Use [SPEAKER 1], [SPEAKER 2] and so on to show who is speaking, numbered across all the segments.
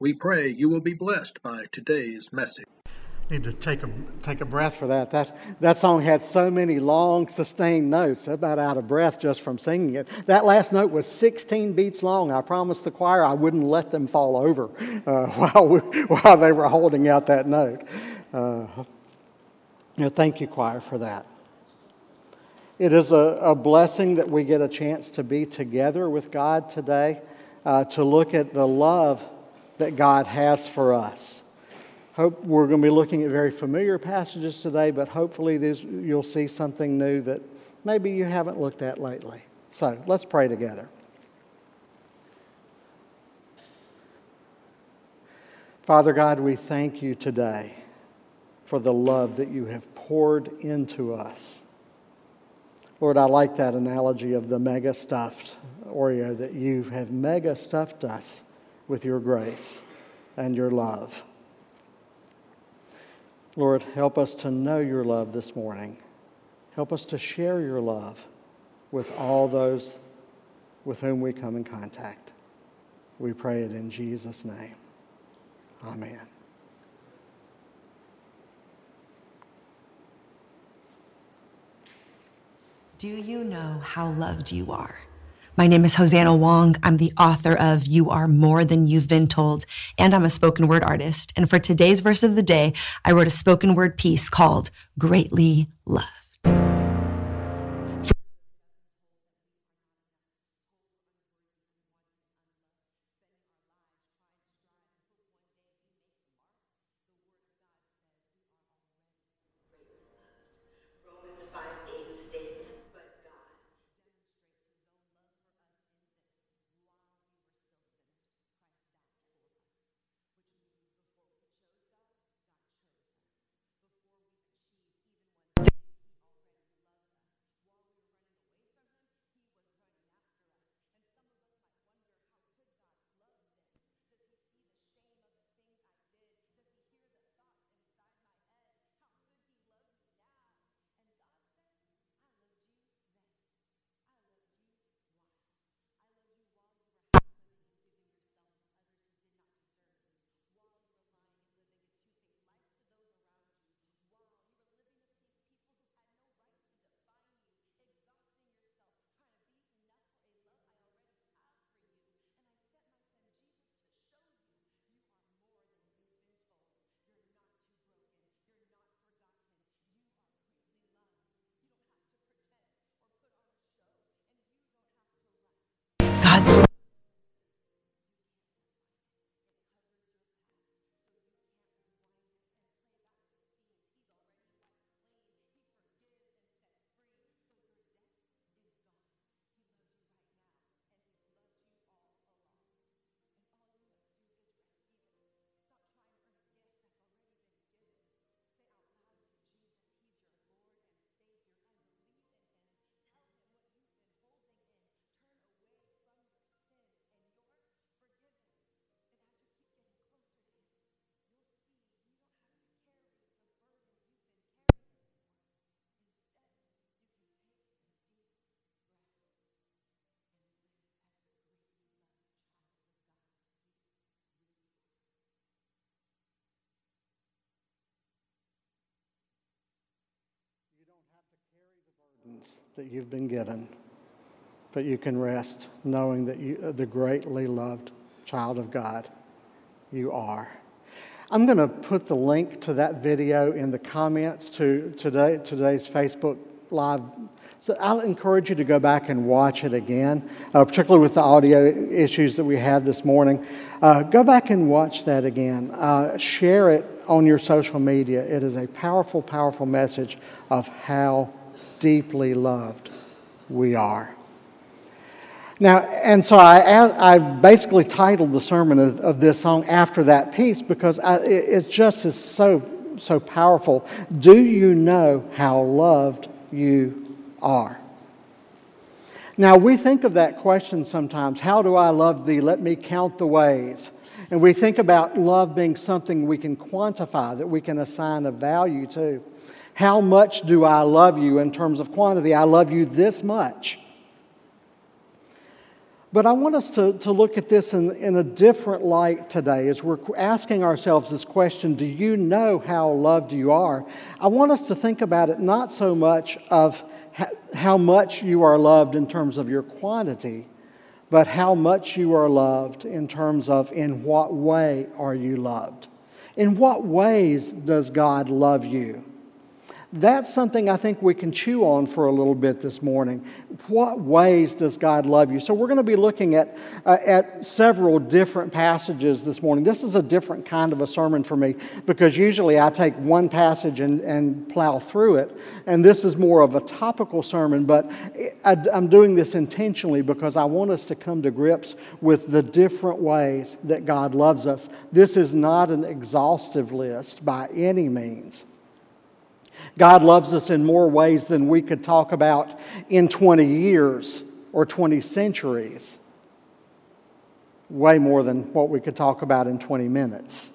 [SPEAKER 1] We pray you will be blessed by today's message.
[SPEAKER 2] Need to take a take a breath for that. That that song had so many long sustained notes. About out of breath just from singing it. That last note was 16 beats long. I promised the choir I wouldn't let them fall over uh, while we, while they were holding out that note. Uh, you know, thank you, choir, for that. It is a, a, blessing that we get a chance to be together with God today, uh, to look at the love that God has for us. Hope we're going to be looking at very familiar passages today, but hopefully these, you'll see something new that maybe you haven't looked at lately. So let's pray together. Father God, we thank you today for the love that you have poured into us. Lord, I like that analogy of the mega stuffed Oreo that you have mega stuffed us with your grace and your love. Lord, help us to know your love this morning. Help us to share your love with all those with whom we come in contact. We pray it in Jesus' name. Amen.
[SPEAKER 3] Do you know how loved you are? My name is Hosanna Wong. I'm the author of You Are More Than You've Been Told, and I'm a spoken word artist. And for today's verse of the day, I wrote a spoken word piece called Greatly Loved. I do.
[SPEAKER 2] That you've been given, but you can rest knowing that you, the greatly loved child of God you are. I'm going to put the link to that video in the comments to today, today's Facebook Live. So I'll encourage you to go back and watch it again, uh, particularly with the audio issues that we had this morning. Uh, go back and watch that again. Uh, share it on your social media. It is a powerful, powerful message of how deeply loved we are. Now, and so I, I basically titled the sermon of, of this song after that piece because I, it, it just is so, so powerful. Do you know how loved you are? Now, we think of that question sometimes How do I love thee? Let me count the ways. And we think about love being something we can quantify, that we can assign a value to. How much do I love you in terms of quantity? I love you this much. But I want us to, to look at this in, in a different light today as we're asking ourselves this question Do you know how loved you are? I want us to think about it not so much of how much you are loved in terms of your quantity, but how much you are loved in terms of in what way are you loved. In what ways does God love you? That's something I think we can chew on for a little bit this morning. What ways does God love you? So, we're going to be looking at, uh, at several different passages this morning. This is a different kind of a sermon for me because usually I take one passage and, and plow through it, and this is more of a topical sermon, but I, I'm doing this intentionally because I want us to come to grips with the different ways that God loves us. This is not an exhaustive list by any means. God loves us in more ways than we could talk about in 20 years or 20 centuries. Way more than what we could talk about in 20 minutes.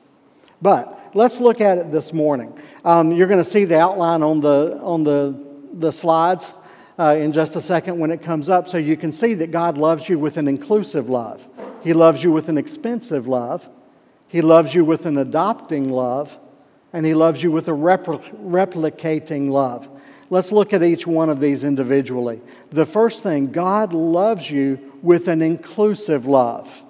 [SPEAKER 2] But let's look at it this morning. Um, you're going to see the outline on the, on the, the slides uh, in just a second when it comes up, so you can see that God loves you with an inclusive love. He loves you with an expensive love. He loves you with an adopting love and He loves you with a repl- replicating love. Let's look at each one of these individually. The first thing, God loves you with an inclusive love,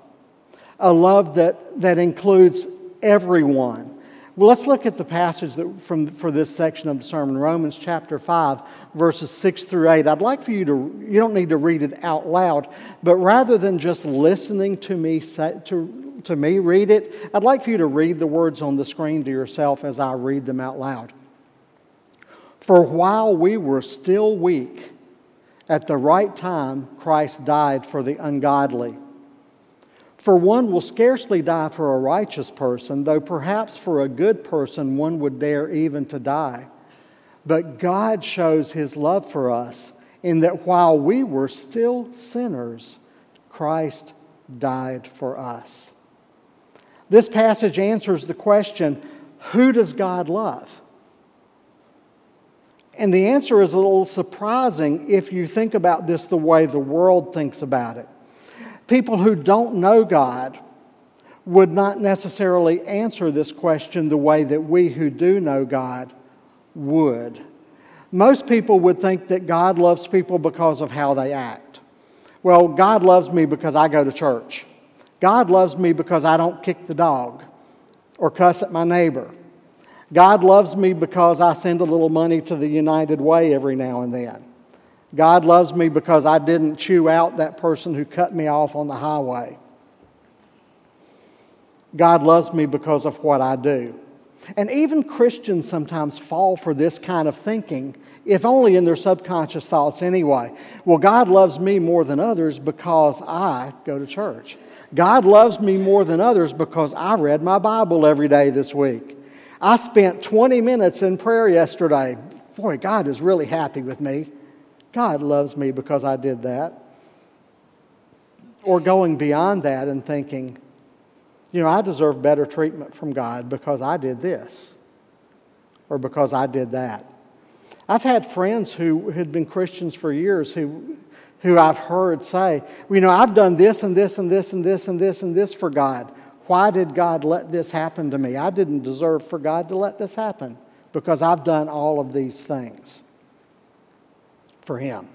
[SPEAKER 2] a love that, that includes everyone. Well, let's look at the passage that from, for this section of the sermon, Romans chapter 5, verses 6 through 8. I'd like for you to, you don't need to read it out loud, but rather than just listening to me, say, to, to me read it, I'd like for you to read the words on the screen to yourself as I read them out loud. For while we were still weak, at the right time, Christ died for the ungodly. For one will scarcely die for a righteous person, though perhaps for a good person one would dare even to die. But God shows his love for us in that while we were still sinners, Christ died for us. This passage answers the question who does God love? And the answer is a little surprising if you think about this the way the world thinks about it. People who don't know God would not necessarily answer this question the way that we who do know God would. Most people would think that God loves people because of how they act. Well, God loves me because I go to church. God loves me because I don't kick the dog or cuss at my neighbor. God loves me because I send a little money to the United Way every now and then. God loves me because I didn't chew out that person who cut me off on the highway. God loves me because of what I do. And even Christians sometimes fall for this kind of thinking, if only in their subconscious thoughts anyway. Well, God loves me more than others because I go to church. God loves me more than others because I read my Bible every day this week. I spent 20 minutes in prayer yesterday. Boy, God is really happy with me. God loves me because I did that. Or going beyond that and thinking, you know, I deserve better treatment from God because I did this or because I did that. I've had friends who had been Christians for years who, who I've heard say, you know, I've done this and this and this and this and this and this for God. Why did God let this happen to me? I didn't deserve for God to let this happen because I've done all of these things for him.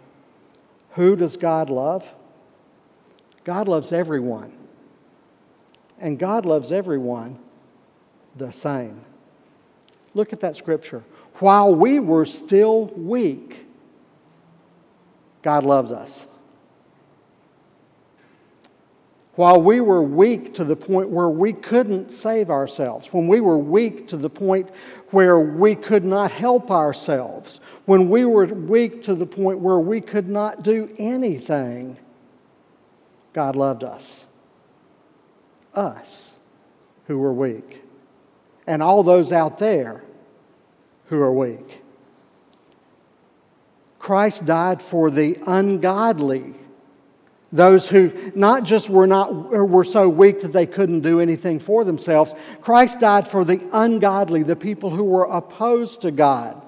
[SPEAKER 2] Who does God love? God loves everyone. And God loves everyone the same. Look at that scripture. While we were still weak, God loves us. While we were weak to the point where we couldn't save ourselves, when we were weak to the point where we could not help ourselves, when we were weak to the point where we could not do anything, God loved us. Us who were weak. And all those out there who are weak. Christ died for the ungodly those who not just were not were so weak that they couldn't do anything for themselves. Christ died for the ungodly, the people who were opposed to God,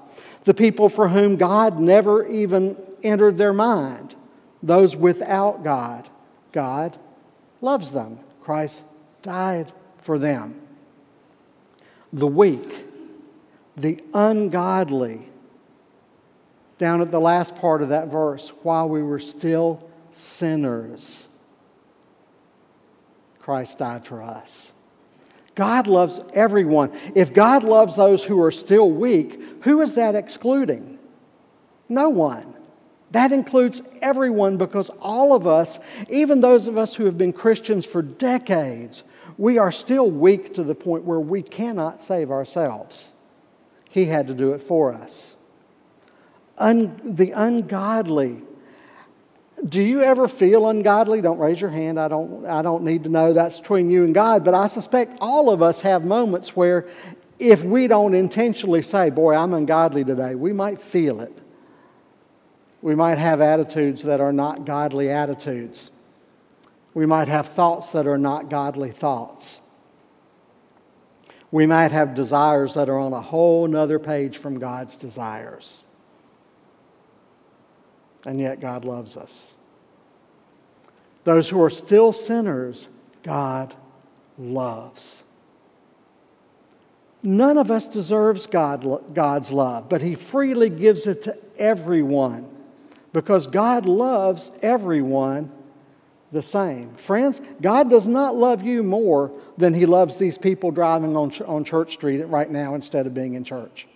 [SPEAKER 2] the people for whom God never even entered their mind, those without God. God loves them. Christ died for them. The weak, the ungodly, down at the last part of that verse, while we were still sinners. Christ died for us. God loves everyone. If God loves those who are still weak, who is that excluding? No one. That includes everyone because all of us, even those of us who have been Christians for decades, we are still weak to the point where we cannot save ourselves. He had to do it for us. Un- the ungodly do you ever feel ungodly? Don't raise your hand. I don't, I don't need to know. That's between you and God. But I suspect all of us have moments where if we don't intentionally say, Boy, I'm ungodly today, we might feel it. We might have attitudes that are not godly attitudes. We might have thoughts that are not godly thoughts. We might have desires that are on a whole nother page from God's desires and yet God loves us. Those who are still sinners, God loves. None of us deserves God, God's love, but He freely gives it to everyone because God loves everyone the same. Friends, God does not love you more than He loves these people driving on, on Church Street right now instead of being in church.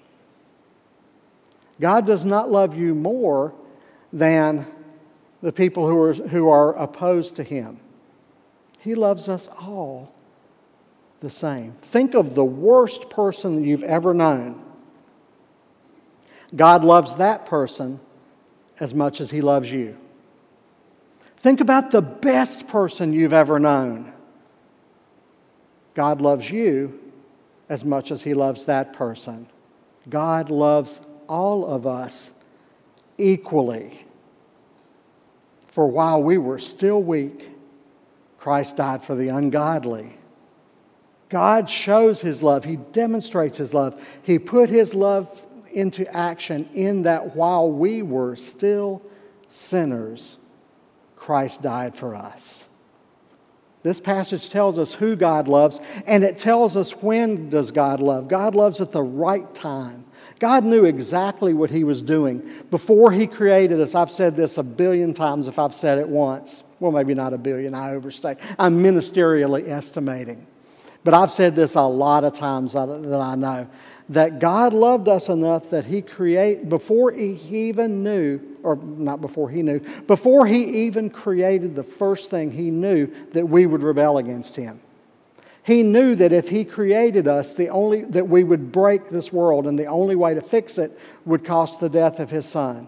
[SPEAKER 2] God does not love you more than the people who are, who are opposed to him. He loves us all the same. Think of the worst person that you've ever known. God loves that person as much as he loves you. Think about the best person you've ever known. God loves you as much as he loves that person. God loves all of us equally. For while we were still weak, Christ died for the ungodly. God shows his love, he demonstrates his love. He put his love into action in that while we were still sinners, Christ died for us. This passage tells us who God loves, and it tells us when does God love. God loves at the right time. God knew exactly what He was doing. Before He created us, I've said this a billion times if I've said it once. Well, maybe not a billion, I overstate. I'm ministerially estimating. But I've said this a lot of times that I know that God loved us enough that He create before He even knew, or not before He knew, before He even created the first thing He knew that we would rebel against Him. He knew that if He created us, the only, that we would break this world, and the only way to fix it would cost the death of His Son.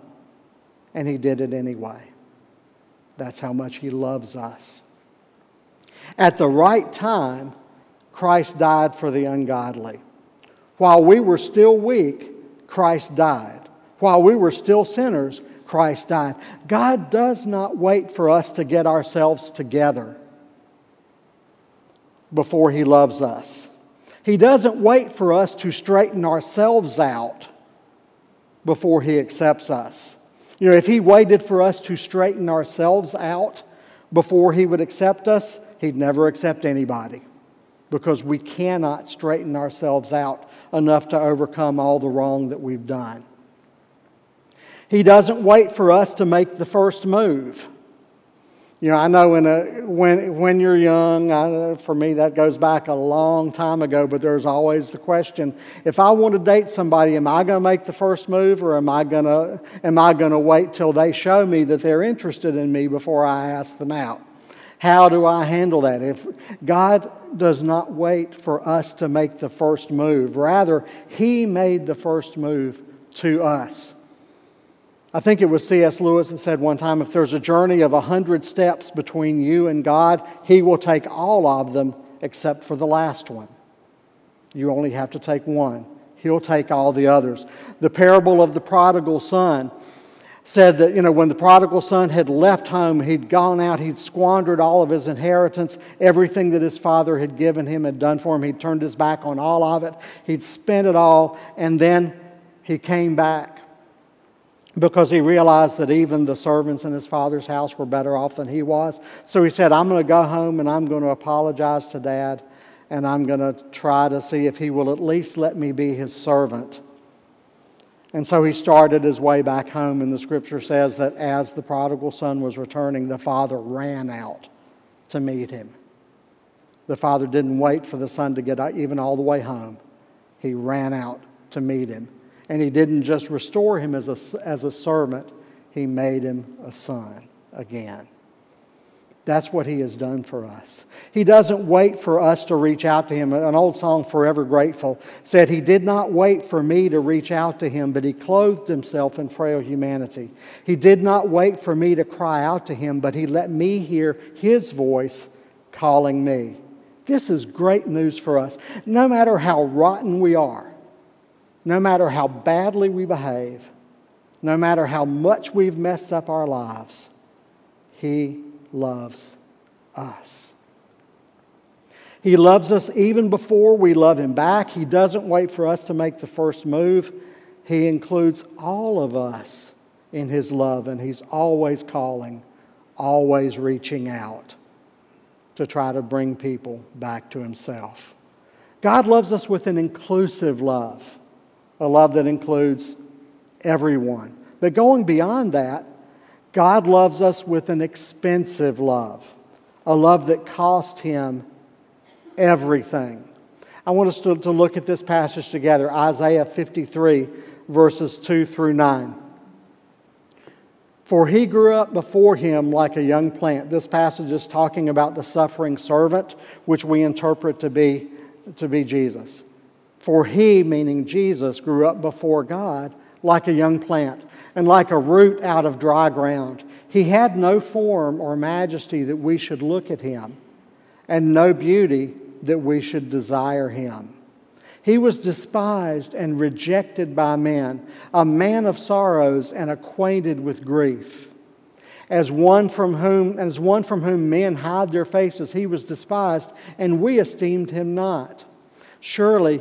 [SPEAKER 2] And He did it anyway. That's how much He loves us. At the right time, Christ died for the ungodly. While we were still weak, Christ died. While we were still sinners, Christ died. God does not wait for us to get ourselves together before He loves us. He doesn't wait for us to straighten ourselves out before He accepts us. You know, if He waited for us to straighten ourselves out before He would accept us, He'd never accept anybody because we cannot straighten ourselves out enough to overcome all the wrong that we've done. He doesn't wait for us to make the first move. You know, I know when, a, when, when you're young, I, for me, that goes back a long time ago, but there's always the question if I want to date somebody, am I going to make the first move or am I going to, am I going to wait till they show me that they're interested in me before I ask them out? How do I handle that? If God does not wait for us to make the first move, rather, He made the first move to us. I think it was C.S. Lewis that said one time if there's a journey of a hundred steps between you and God, He will take all of them except for the last one. You only have to take one, He'll take all the others. The parable of the prodigal son said that, you know, when the prodigal son had left home, he'd gone out, he'd squandered all of his inheritance, everything that his father had given him, had done for him. He'd turned his back on all of it, he'd spent it all, and then he came back because he realized that even the servants in his father's house were better off than he was. So he said, I'm going to go home and I'm going to apologize to dad, and I'm going to try to see if he will at least let me be his servant. And so he started his way back home, and the scripture says that as the prodigal son was returning, the father ran out to meet him. The father didn't wait for the son to get even all the way home, he ran out to meet him. And he didn't just restore him as a, as a servant, he made him a son again. That's what he has done for us. He doesn't wait for us to reach out to him. An old song, Forever Grateful, said, He did not wait for me to reach out to him, but he clothed himself in frail humanity. He did not wait for me to cry out to him, but he let me hear his voice calling me. This is great news for us. No matter how rotten we are, no matter how badly we behave, no matter how much we've messed up our lives, he loves us. He loves us even before we love Him back. He doesn't wait for us to make the first move. He includes all of us in His love, and He's always calling, always reaching out to try to bring people back to Himself. God loves us with an inclusive love, a love that includes everyone. But going beyond that, God loves us with an expensive love, a love that cost him everything. I want us to, to look at this passage together Isaiah 53, verses 2 through 9. For he grew up before him like a young plant. This passage is talking about the suffering servant, which we interpret to be, to be Jesus. For he, meaning Jesus, grew up before God like a young plant and like a root out of dry ground. He had no form or majesty that we should look at him, and no beauty that we should desire him. He was despised and rejected by men, a man of sorrows and acquainted with grief. As one from whom, as one from whom men hide their faces, he was despised, and we esteemed him not. Surely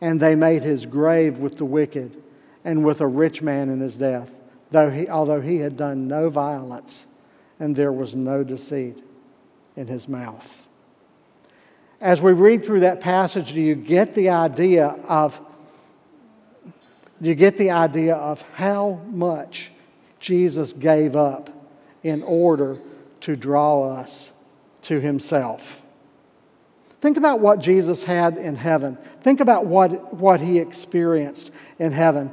[SPEAKER 2] And they made his grave with the wicked and with a rich man in his death though he, although he had done no violence and there was no deceit in his mouth. As we read through that passage, do you get the idea of do you get the idea of how much Jesus gave up in order to draw us to himself? Think about what Jesus had in heaven. Think about what, what he experienced in heaven.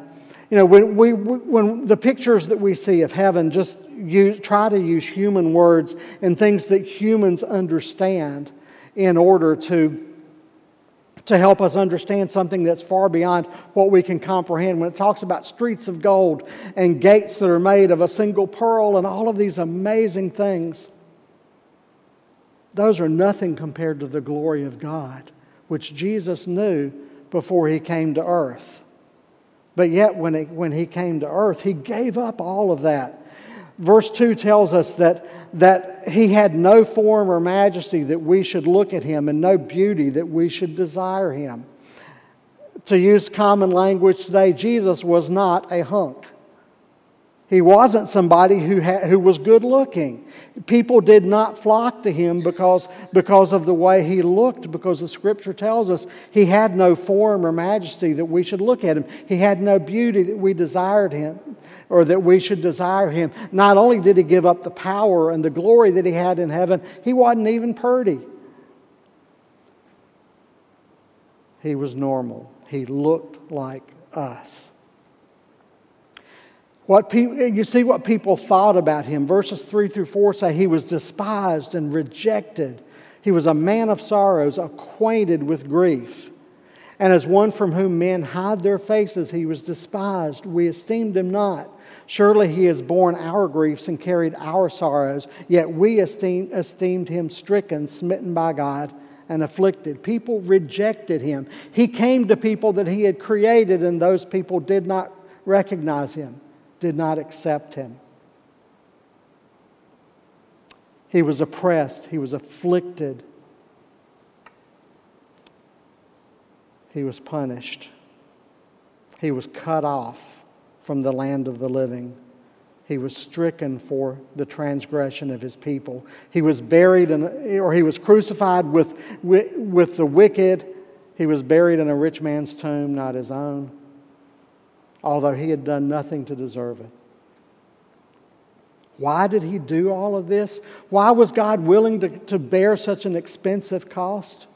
[SPEAKER 2] You know, when, we, when the pictures that we see of heaven just use, try to use human words and things that humans understand in order to, to help us understand something that's far beyond what we can comprehend. When it talks about streets of gold and gates that are made of a single pearl and all of these amazing things, those are nothing compared to the glory of God, which Jesus knew before he came to earth. But yet, when, it, when he came to earth, he gave up all of that. Verse 2 tells us that, that he had no form or majesty that we should look at him, and no beauty that we should desire him. To use common language today, Jesus was not a hunk. He wasn't somebody who, had, who was good looking. People did not flock to him because, because of the way he looked, because the scripture tells us he had no form or majesty that we should look at him. He had no beauty that we desired him or that we should desire him. Not only did he give up the power and the glory that he had in heaven, he wasn't even pretty. He was normal. He looked like us. What you see what people thought about him. Verses 3 through 4 say he was despised and rejected. He was a man of sorrows, acquainted with grief. And as one from whom men hide their faces, he was despised. We esteemed him not. Surely he has borne our griefs and carried our sorrows, yet we esteemed, esteemed him stricken, smitten by God, and afflicted. People rejected him. He came to people that he had created, and those people did not recognize him did not accept him. He was oppressed, he was afflicted, he was punished, he was cut off from the land of the living. He was stricken for the transgression of his people. He was buried, in, or he was crucified with, with, with the wicked. He was buried in a rich man's tomb, not his own although he had done nothing to deserve it. Why did he do all of this? Why was God willing to, to bear such an expensive cost?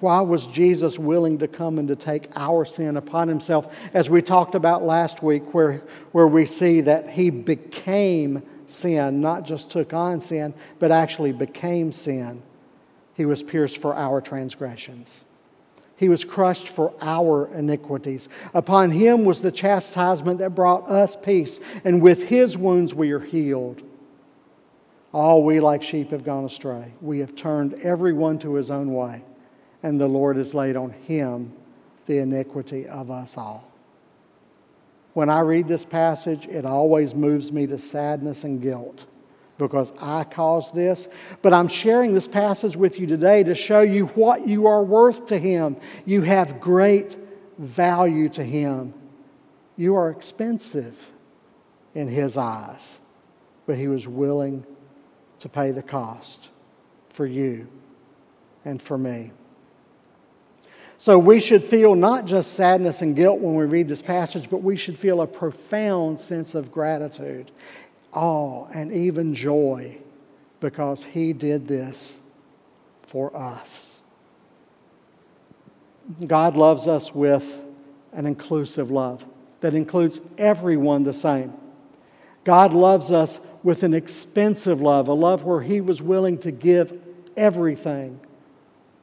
[SPEAKER 2] Why was Jesus willing to come and to take our sin upon himself? As we talked about last week, where, where we see that he became sin, not just took on sin, but actually became sin. He was pierced for our transgressions. He was crushed for our iniquities. Upon him was the chastisement that brought us peace, and with his wounds we are healed. All we like sheep have gone astray. We have turned every one to his own way, and the Lord has laid on him the iniquity of us all. When I read this passage, it always moves me to sadness and guilt because I caused this. But I'm sharing this passage with you today to show you what you are worth to Him. You have great value to Him. You are expensive in His eyes, but He was willing to pay the cost for you and for me. So we should feel not just sadness and guilt when we read this passage, but we should feel a profound sense of gratitude awe, and even joy because He did this for us. God loves us with an inclusive love that includes everyone the same. God loves us with an expensive love, a love where He was willing to give everything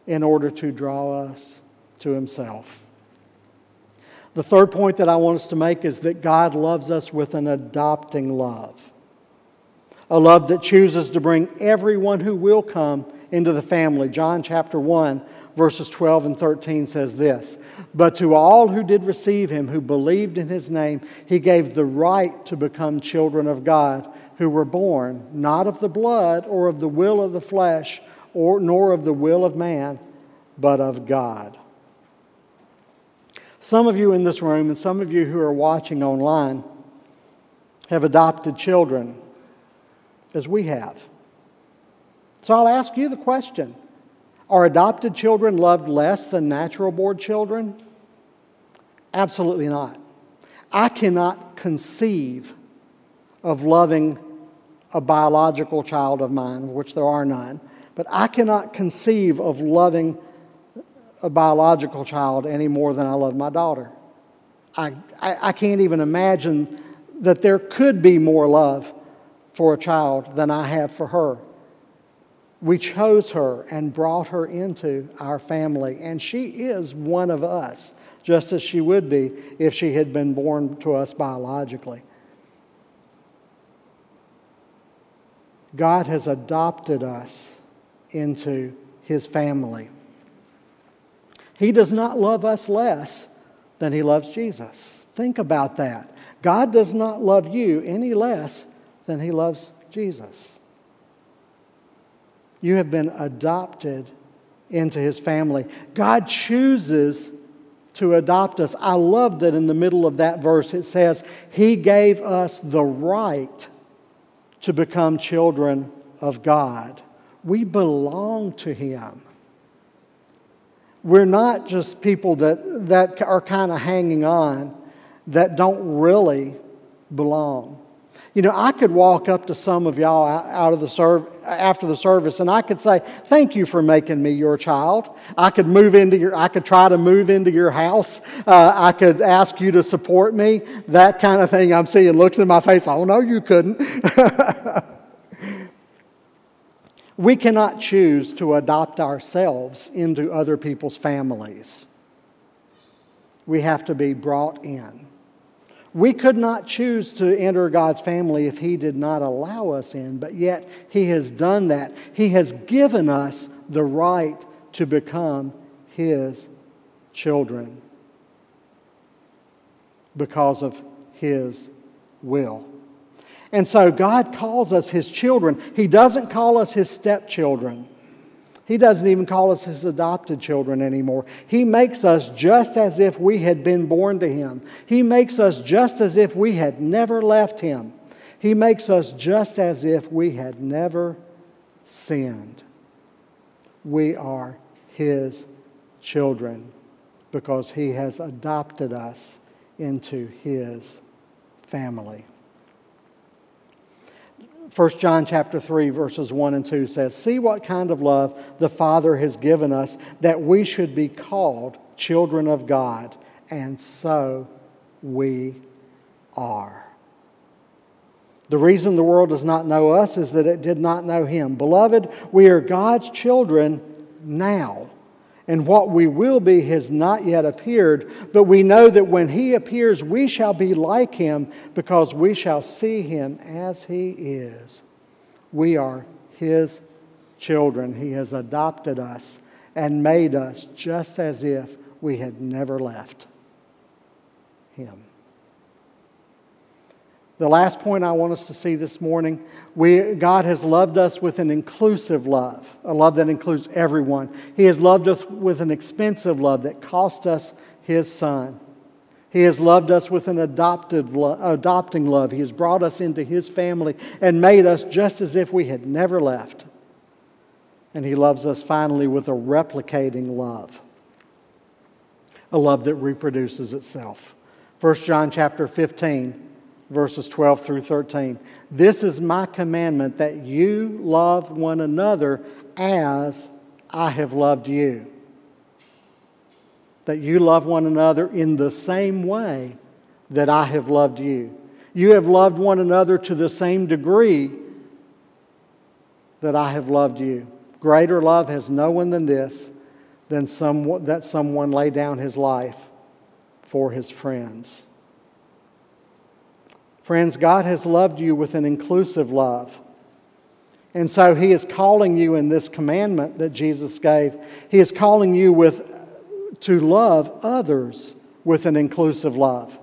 [SPEAKER 2] in order to draw us to Himself. The third point that I want us to make is that God loves us with an adopting love a love that chooses to bring everyone who will come into the family. John chapter 1, verses 12 and 13 says this But to all who did receive him, who believed in his name, he gave the right to become children of God, who were born not of the blood or of the will of the flesh, or, nor of the will of man, but of God. Some of you in this room and some of you who are watching online have adopted children as we have. So I'll ask you the question Are adopted children loved less than natural born children? Absolutely not. I cannot conceive of loving a biological child of mine, which there are none, but I cannot conceive of loving a biological child any more than I love my daughter. I, I, I can't even imagine that there could be more love for a child than I have for her. We chose her and brought her into our family, and she is one of us, just as she would be if she had been born to us biologically. God has adopted us into his family. He does not love us less than he loves Jesus. Think about that. God does not love you any less than he loves Jesus. You have been adopted into his family. God chooses to adopt us. I love that in the middle of that verse it says, He gave us the right to become children of God. We belong to Him. We're not just people that, that are kind of hanging on, that don't really belong. You know, I could walk up to some of y'all out of the serv- after the service and I could say, Thank you for making me your child. I could move into your, I could try to move into your house. Uh, I could ask you to support me. That kind of thing I'm seeing looks in my face. Oh, no, you couldn't. we cannot choose to adopt ourselves into other people's families. We have to be brought in. We could not choose to enter God's family if He did not allow us in, but yet He has done that. He has given us the right to become His children because of His will. And so God calls us His children. He doesn't call us His stepchildren. He doesn't even call us his adopted children anymore. He makes us just as if we had been born to him. He makes us just as if we had never left him. He makes us just as if we had never sinned. We are his children because he has adopted us into his family. 1 John chapter 3 verses 1 and 2 says, "See what kind of love the Father has given us that we should be called children of God, and so we are." The reason the world does not know us is that it did not know him. Beloved, we are God's children now and what we will be has not yet appeared, but we know that when he appears, we shall be like him because we shall see him as he is. We are his children. He has adopted us and made us just as if we had never left him. The last point I want us to see this morning we, God has loved us with an inclusive love, a love that includes everyone. He has loved us with an expensive love that cost us His Son. He has loved us with an adopted lo- adopting love. He has brought us into His family and made us just as if we had never left. And He loves us finally with a replicating love, a love that reproduces itself. 1 John chapter 15 verses 12 through 13. This is my commandment that you love one another as I have loved you. That you love one another in the same way that I have loved you. You have loved one another to the same degree that I have loved you. Greater love has no one than this, than some, that someone lay down his life for his friends. Friends, God has loved you with an inclusive love. And so He is calling you in this commandment that Jesus gave, He is calling you with, to love others with an inclusive love,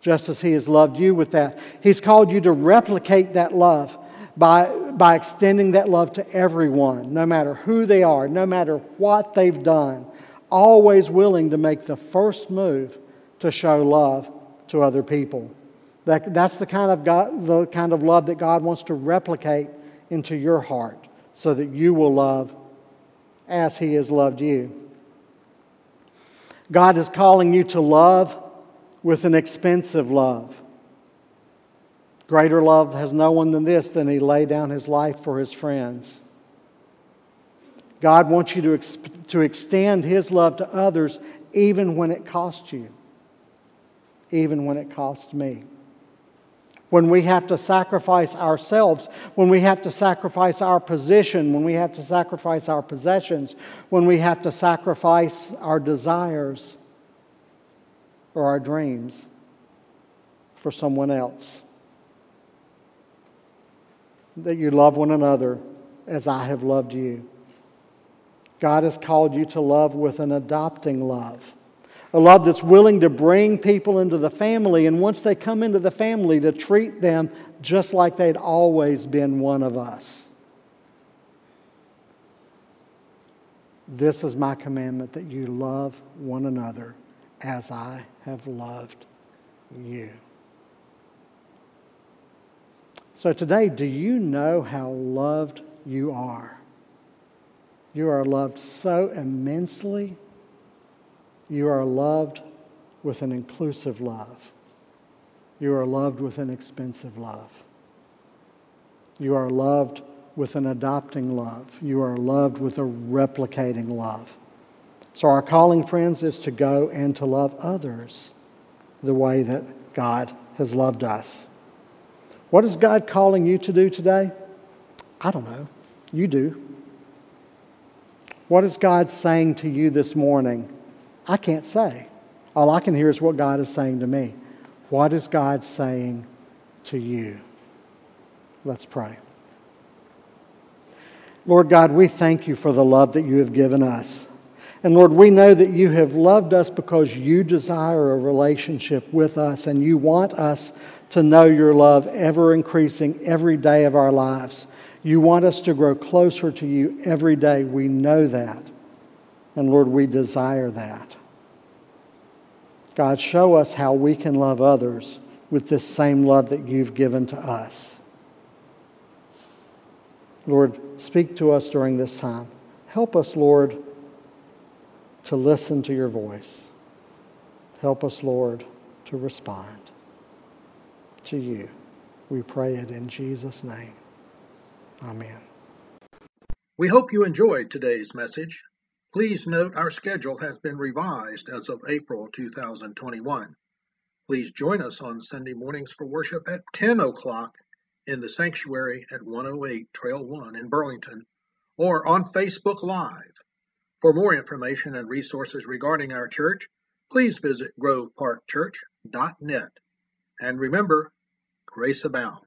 [SPEAKER 2] just as He has loved you with that. He's called you to replicate that love by, by extending that love to everyone, no matter who they are, no matter what they've done, always willing to make the first move to show love to other people. That, that's the kind, of God, the kind of love that God wants to replicate into your heart so that you will love as He has loved you. God is calling you to love with an expensive love. Greater love has no one than this, than He laid down His life for His friends. God wants you to, to extend His love to others even when it costs you, even when it costs me when we have to sacrifice ourselves, when we have to sacrifice our position, when we have to sacrifice our possessions, when we have to sacrifice our desires or our dreams for someone else. That you love one another as I have loved you. God has called you to love with an adopting love a love that's willing to bring people into the family, and once they come into the family, to treat them just like they'd always been one of us. This is my commandment that you love one another as I have loved you. So, today, do you know how loved you are? You are loved so immensely. You are loved with an inclusive love. You are loved with an expensive love. You are loved with an adopting love. You are loved with a replicating love. So, our calling, friends, is to go and to love others the way that God has loved us. What is God calling you to do today? I don't know. You do. What is God saying to you this morning? I can't say. All I can hear is what God is saying to me. What is God saying to you? Let's pray. Lord God, we thank you for the love that you have given us. And Lord, we know that you have loved us because you desire a relationship with us and you want us to know your love ever increasing every day of our lives. You want us to grow closer to you every day. We know that. And Lord, we desire that. God, show us how we can love others with this same love that you've given to us. Lord, speak to us during this time. Help us, Lord, to listen to your voice. Help us, Lord, to respond to you. We pray it in Jesus' name. Amen.
[SPEAKER 1] We hope you enjoyed today's message. Please note our schedule has been revised as of April 2021. Please join us on Sunday mornings for worship at 10 o'clock in the sanctuary at 108 Trail 1 in Burlington or on Facebook Live. For more information and resources regarding our church, please visit groveparkchurch.net. And remember, grace abound.